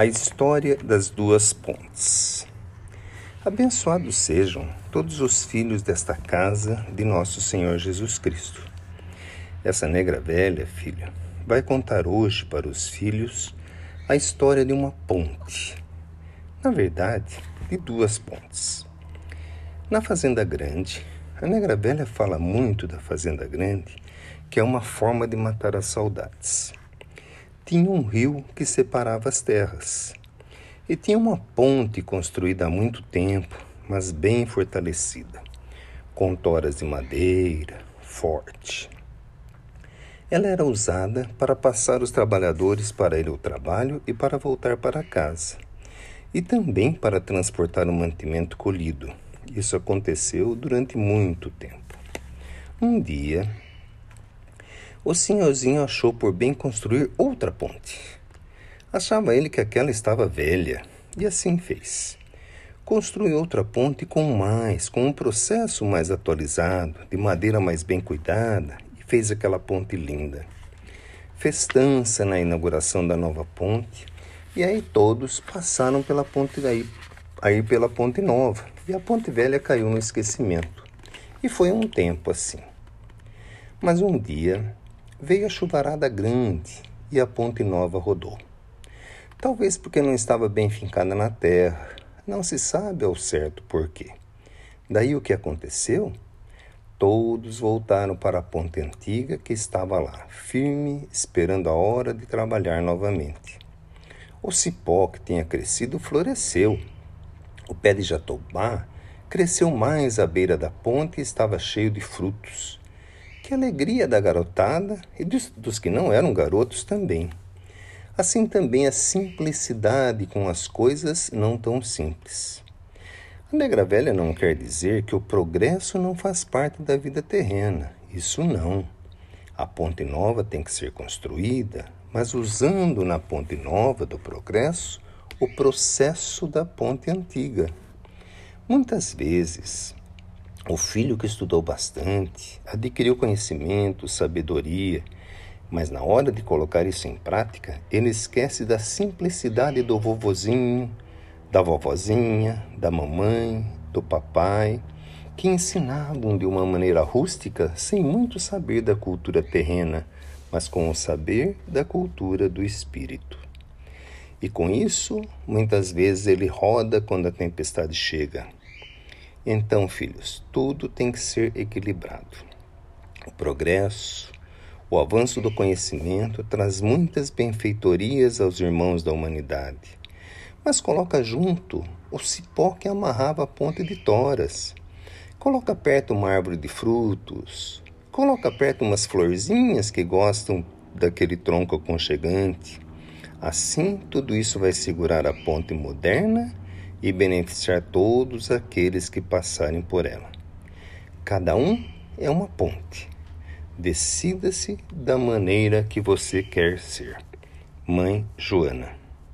A história das duas pontes. Abençoados sejam todos os filhos desta casa de nosso Senhor Jesus Cristo. Essa negra velha, filha, vai contar hoje para os filhos a história de uma ponte. Na verdade, de duas pontes. Na Fazenda Grande, a negra velha fala muito da Fazenda Grande, que é uma forma de matar as saudades tinha um rio que separava as terras. E tinha uma ponte construída há muito tempo, mas bem fortalecida, com toras de madeira, forte. Ela era usada para passar os trabalhadores para ir ao trabalho e para voltar para casa, e também para transportar o mantimento colhido. Isso aconteceu durante muito tempo. Um dia, o senhorzinho achou por bem construir outra ponte. Achava ele que aquela estava velha, e assim fez. Construiu outra ponte com mais, com um processo mais atualizado, de madeira mais bem cuidada, e fez aquela ponte linda. Festança na inauguração da nova ponte, e aí todos passaram pela ponte daí, aí pela ponte nova, e a ponte velha caiu no esquecimento. E foi um tempo assim. Mas um dia Veio a chuvarada grande e a ponte nova rodou. Talvez porque não estava bem fincada na terra, não se sabe ao certo porquê. Daí o que aconteceu? Todos voltaram para a ponte antiga que estava lá, firme, esperando a hora de trabalhar novamente. O cipó que tinha crescido floresceu. O pé de jatobá cresceu mais à beira da ponte e estava cheio de frutos. Que alegria da garotada e dos, dos que não eram garotos também. Assim também a simplicidade com as coisas não tão simples. A negra velha não quer dizer que o progresso não faz parte da vida terrena. Isso não. A ponte nova tem que ser construída, mas usando na ponte nova do progresso o processo da ponte antiga. Muitas vezes o filho que estudou bastante, adquiriu conhecimento, sabedoria, mas na hora de colocar isso em prática, ele esquece da simplicidade do vovozinho, da vovozinha, da mamãe, do papai, que ensinavam de uma maneira rústica, sem muito saber da cultura terrena, mas com o saber da cultura do espírito. E com isso, muitas vezes ele roda quando a tempestade chega então, filhos, tudo tem que ser equilibrado. O progresso, o avanço do conhecimento traz muitas benfeitorias aos irmãos da humanidade, mas coloca junto o cipó que amarrava a ponte de toras. Coloca perto uma árvore de frutos, coloca perto umas florzinhas que gostam daquele tronco aconchegante. Assim, tudo isso vai segurar a ponte moderna e beneficiar todos aqueles que passarem por ela. Cada um é uma ponte. Decida-se da maneira que você quer ser. Mãe Joana